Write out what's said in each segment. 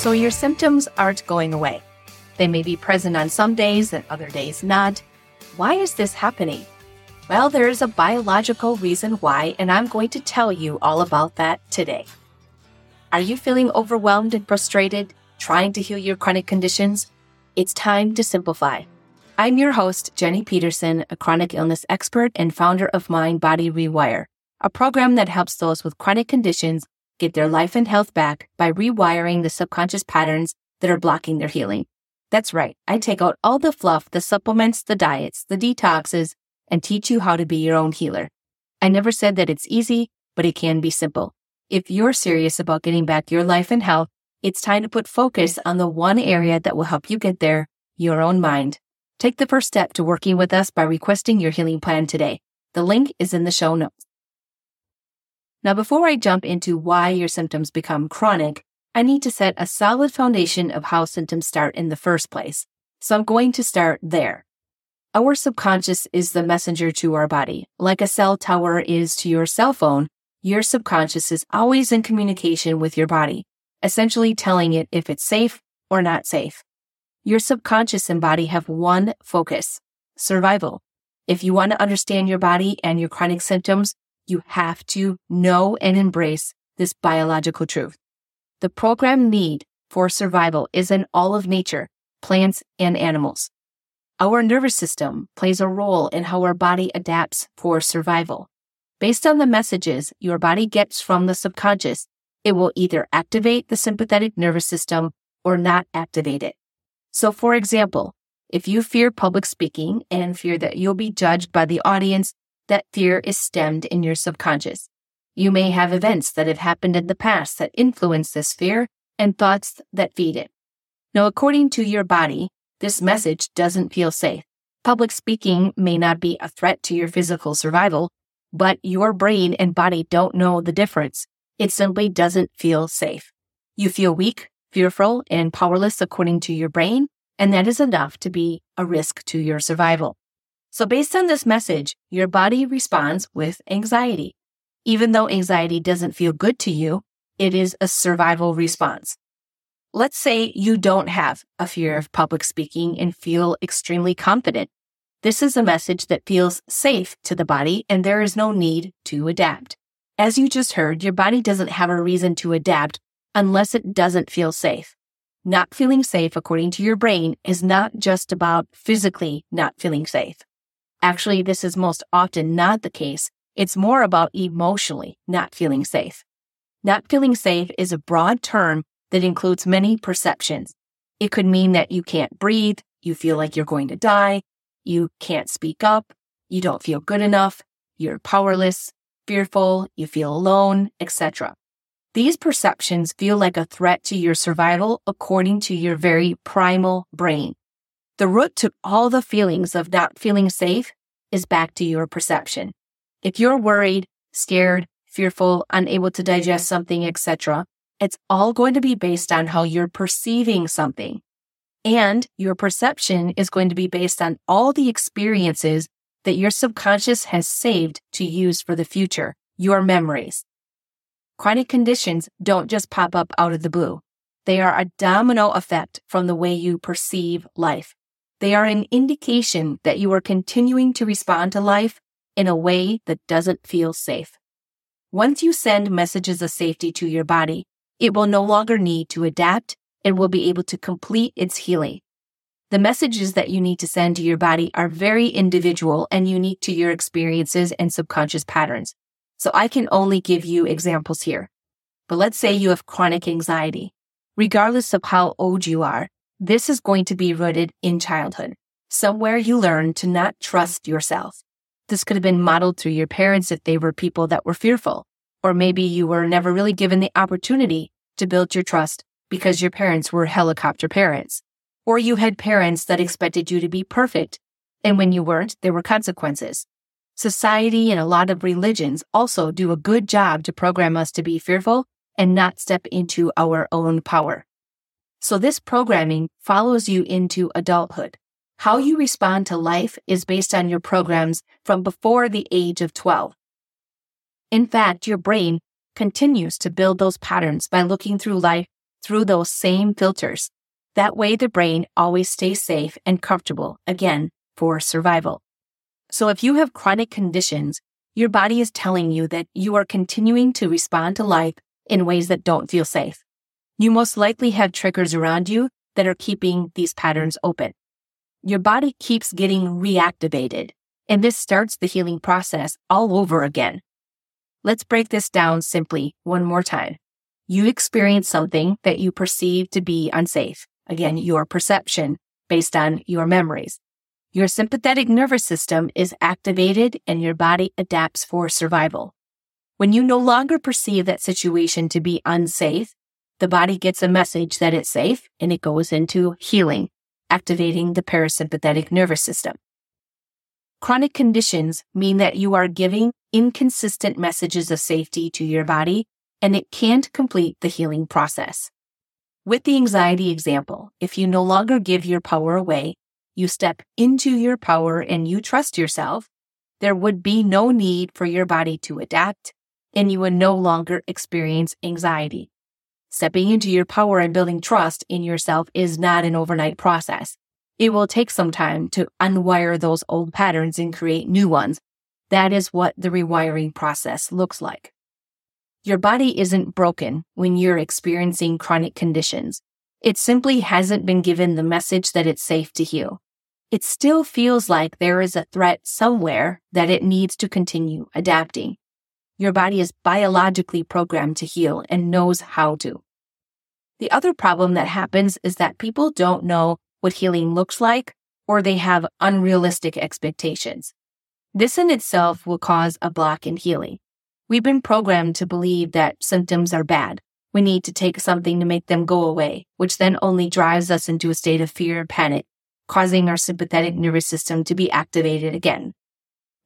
So your symptoms aren't going away. They may be present on some days and other days not. Why is this happening? Well, there is a biological reason why, and I'm going to tell you all about that today. Are you feeling overwhelmed and frustrated, trying to heal your chronic conditions? It's time to simplify. I'm your host, Jenny Peterson, a chronic illness expert and founder of Mind Body Rewire, a program that helps those with chronic conditions get their life and health back by rewiring the subconscious patterns that are blocking their healing. That's right. I take out all the fluff, the supplements, the diets, the detoxes, and teach you how to be your own healer. I never said that it's easy, but it can be simple. If you're serious about getting back your life and health, it's time to put focus on the one area that will help you get there, your own mind. Take the first step to working with us by requesting your healing plan today. The link is in the show notes. Now, before I jump into why your symptoms become chronic, I need to set a solid foundation of how symptoms start in the first place. So I'm going to start there. Our subconscious is the messenger to our body. Like a cell tower is to your cell phone, your subconscious is always in communication with your body, essentially telling it if it's safe or not safe. Your subconscious and body have one focus, survival. If you want to understand your body and your chronic symptoms, you have to know and embrace this biological truth. The program need for survival is in all of nature, plants and animals. Our nervous system plays a role in how our body adapts for survival. Based on the messages your body gets from the subconscious, it will either activate the sympathetic nervous system or not activate it. So, for example, if you fear public speaking and fear that you'll be judged by the audience, that fear is stemmed in your subconscious. You may have events that have happened in the past that influence this fear and thoughts that feed it. Now, according to your body, this message doesn't feel safe. Public speaking may not be a threat to your physical survival, but your brain and body don't know the difference. It simply doesn't feel safe. You feel weak, fearful, and powerless according to your brain, and that is enough to be a risk to your survival. So based on this message, your body responds with anxiety. Even though anxiety doesn't feel good to you, it is a survival response. Let's say you don't have a fear of public speaking and feel extremely confident. This is a message that feels safe to the body and there is no need to adapt. As you just heard, your body doesn't have a reason to adapt unless it doesn't feel safe. Not feeling safe, according to your brain, is not just about physically not feeling safe. Actually, this is most often not the case. It's more about emotionally not feeling safe. Not feeling safe is a broad term that includes many perceptions. It could mean that you can't breathe, you feel like you're going to die, you can't speak up, you don't feel good enough, you're powerless, fearful, you feel alone, etc. These perceptions feel like a threat to your survival according to your very primal brain. The root to all the feelings of not feeling safe is back to your perception. If you're worried, scared, fearful, unable to digest something, etc., it's all going to be based on how you're perceiving something. And your perception is going to be based on all the experiences that your subconscious has saved to use for the future, your memories. Chronic conditions don't just pop up out of the blue. They are a domino effect from the way you perceive life. They are an indication that you are continuing to respond to life in a way that doesn't feel safe. Once you send messages of safety to your body, it will no longer need to adapt and will be able to complete its healing. The messages that you need to send to your body are very individual and unique to your experiences and subconscious patterns. So I can only give you examples here. But let's say you have chronic anxiety. Regardless of how old you are, this is going to be rooted in childhood, somewhere you learn to not trust yourself. This could have been modeled through your parents if they were people that were fearful, or maybe you were never really given the opportunity to build your trust because your parents were helicopter parents, or you had parents that expected you to be perfect, and when you weren't, there were consequences. Society and a lot of religions also do a good job to program us to be fearful and not step into our own power. So this programming follows you into adulthood. How you respond to life is based on your programs from before the age of 12. In fact, your brain continues to build those patterns by looking through life through those same filters. That way, the brain always stays safe and comfortable, again, for survival. So if you have chronic conditions, your body is telling you that you are continuing to respond to life in ways that don't feel safe. You most likely have triggers around you that are keeping these patterns open. Your body keeps getting reactivated, and this starts the healing process all over again. Let's break this down simply one more time. You experience something that you perceive to be unsafe. Again, your perception based on your memories. Your sympathetic nervous system is activated and your body adapts for survival. When you no longer perceive that situation to be unsafe, the body gets a message that it's safe and it goes into healing, activating the parasympathetic nervous system. Chronic conditions mean that you are giving inconsistent messages of safety to your body and it can't complete the healing process. With the anxiety example, if you no longer give your power away, you step into your power and you trust yourself, there would be no need for your body to adapt and you would no longer experience anxiety. Stepping into your power and building trust in yourself is not an overnight process. It will take some time to unwire those old patterns and create new ones. That is what the rewiring process looks like. Your body isn't broken when you're experiencing chronic conditions. It simply hasn't been given the message that it's safe to heal. It still feels like there is a threat somewhere that it needs to continue adapting. Your body is biologically programmed to heal and knows how to. The other problem that happens is that people don't know what healing looks like, or they have unrealistic expectations. This in itself will cause a block in healing. We've been programmed to believe that symptoms are bad. We need to take something to make them go away, which then only drives us into a state of fear and panic, causing our sympathetic nervous system to be activated again.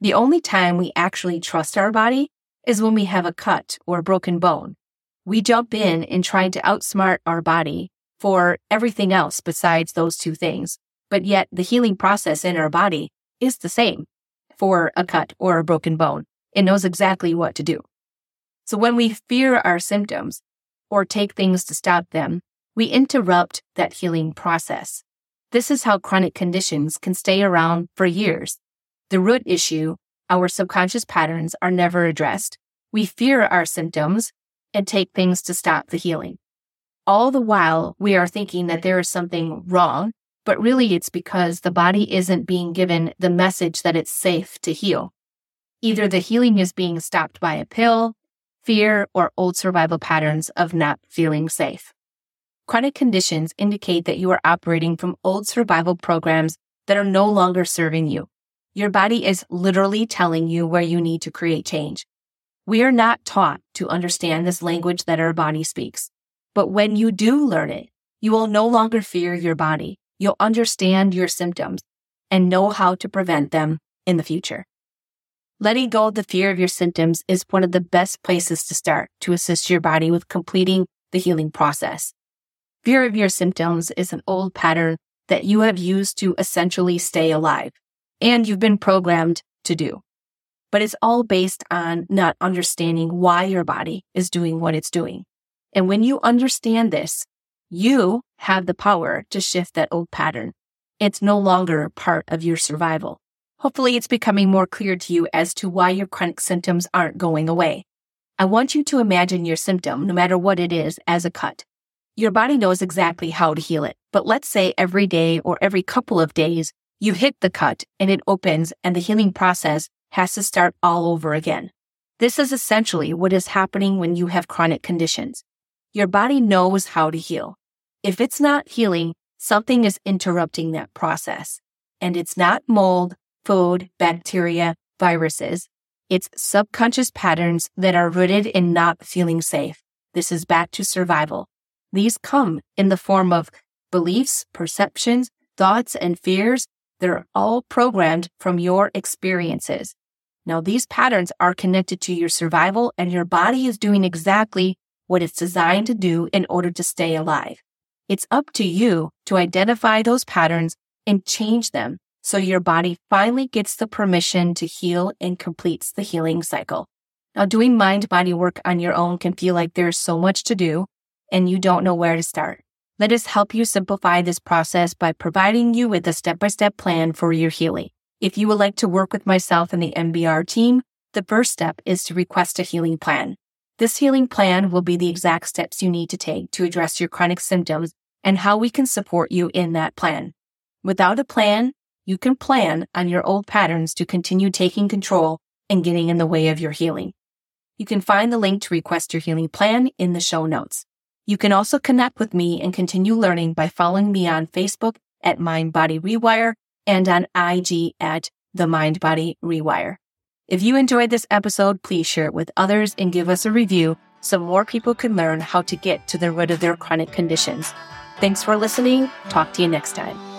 The only time we actually trust our body is when we have a cut or a broken bone. We jump in and try to outsmart our body for everything else besides those two things. But yet the healing process in our body is the same for a cut or a broken bone. It knows exactly what to do. So when we fear our symptoms or take things to stop them, we interrupt that healing process. This is how chronic conditions can stay around for years. The root issue, our subconscious patterns are never addressed. We fear our symptoms and take things to stop the healing. All the while, we are thinking that there is something wrong, but really it's because the body isn't being given the message that it's safe to heal. Either the healing is being stopped by a pill, fear, or old survival patterns of not feeling safe. Chronic conditions indicate that you are operating from old survival programs that are no longer serving you. Your body is literally telling you where you need to create change. We are not taught to understand this language that our body speaks. But when you do learn it, you will no longer fear your body. You'll understand your symptoms and know how to prevent them in the future. Letting go of the fear of your symptoms is one of the best places to start to assist your body with completing the healing process. Fear of your symptoms is an old pattern that you have used to essentially stay alive and you've been programmed to do. But it's all based on not understanding why your body is doing what it's doing. And when you understand this, you have the power to shift that old pattern. It's no longer part of your survival. Hopefully, it's becoming more clear to you as to why your chronic symptoms aren't going away. I want you to imagine your symptom, no matter what it is, as a cut. Your body knows exactly how to heal it, but let's say every day or every couple of days, you hit the cut and it opens and the healing process has to start all over again. This is essentially what is happening when you have chronic conditions. Your body knows how to heal. If it's not healing, something is interrupting that process. And it's not mold, food, bacteria, viruses. It's subconscious patterns that are rooted in not feeling safe. This is back to survival. These come in the form of beliefs, perceptions, thoughts, and fears that are all programmed from your experiences. Now, these patterns are connected to your survival, and your body is doing exactly what it's designed to do in order to stay alive. It's up to you to identify those patterns and change them so your body finally gets the permission to heal and completes the healing cycle. Now, doing mind body work on your own can feel like there's so much to do, and you don't know where to start. Let us help you simplify this process by providing you with a step by step plan for your healing. If you would like to work with myself and the MBR team, the first step is to request a healing plan. This healing plan will be the exact steps you need to take to address your chronic symptoms and how we can support you in that plan. Without a plan, you can plan on your old patterns to continue taking control and getting in the way of your healing. You can find the link to request your healing plan in the show notes. You can also connect with me and continue learning by following me on Facebook at Mind Body Rewire and on IG at The Mind Body Rewire. If you enjoyed this episode, please share it with others and give us a review so more people can learn how to get to the root of their chronic conditions. Thanks for listening. Talk to you next time.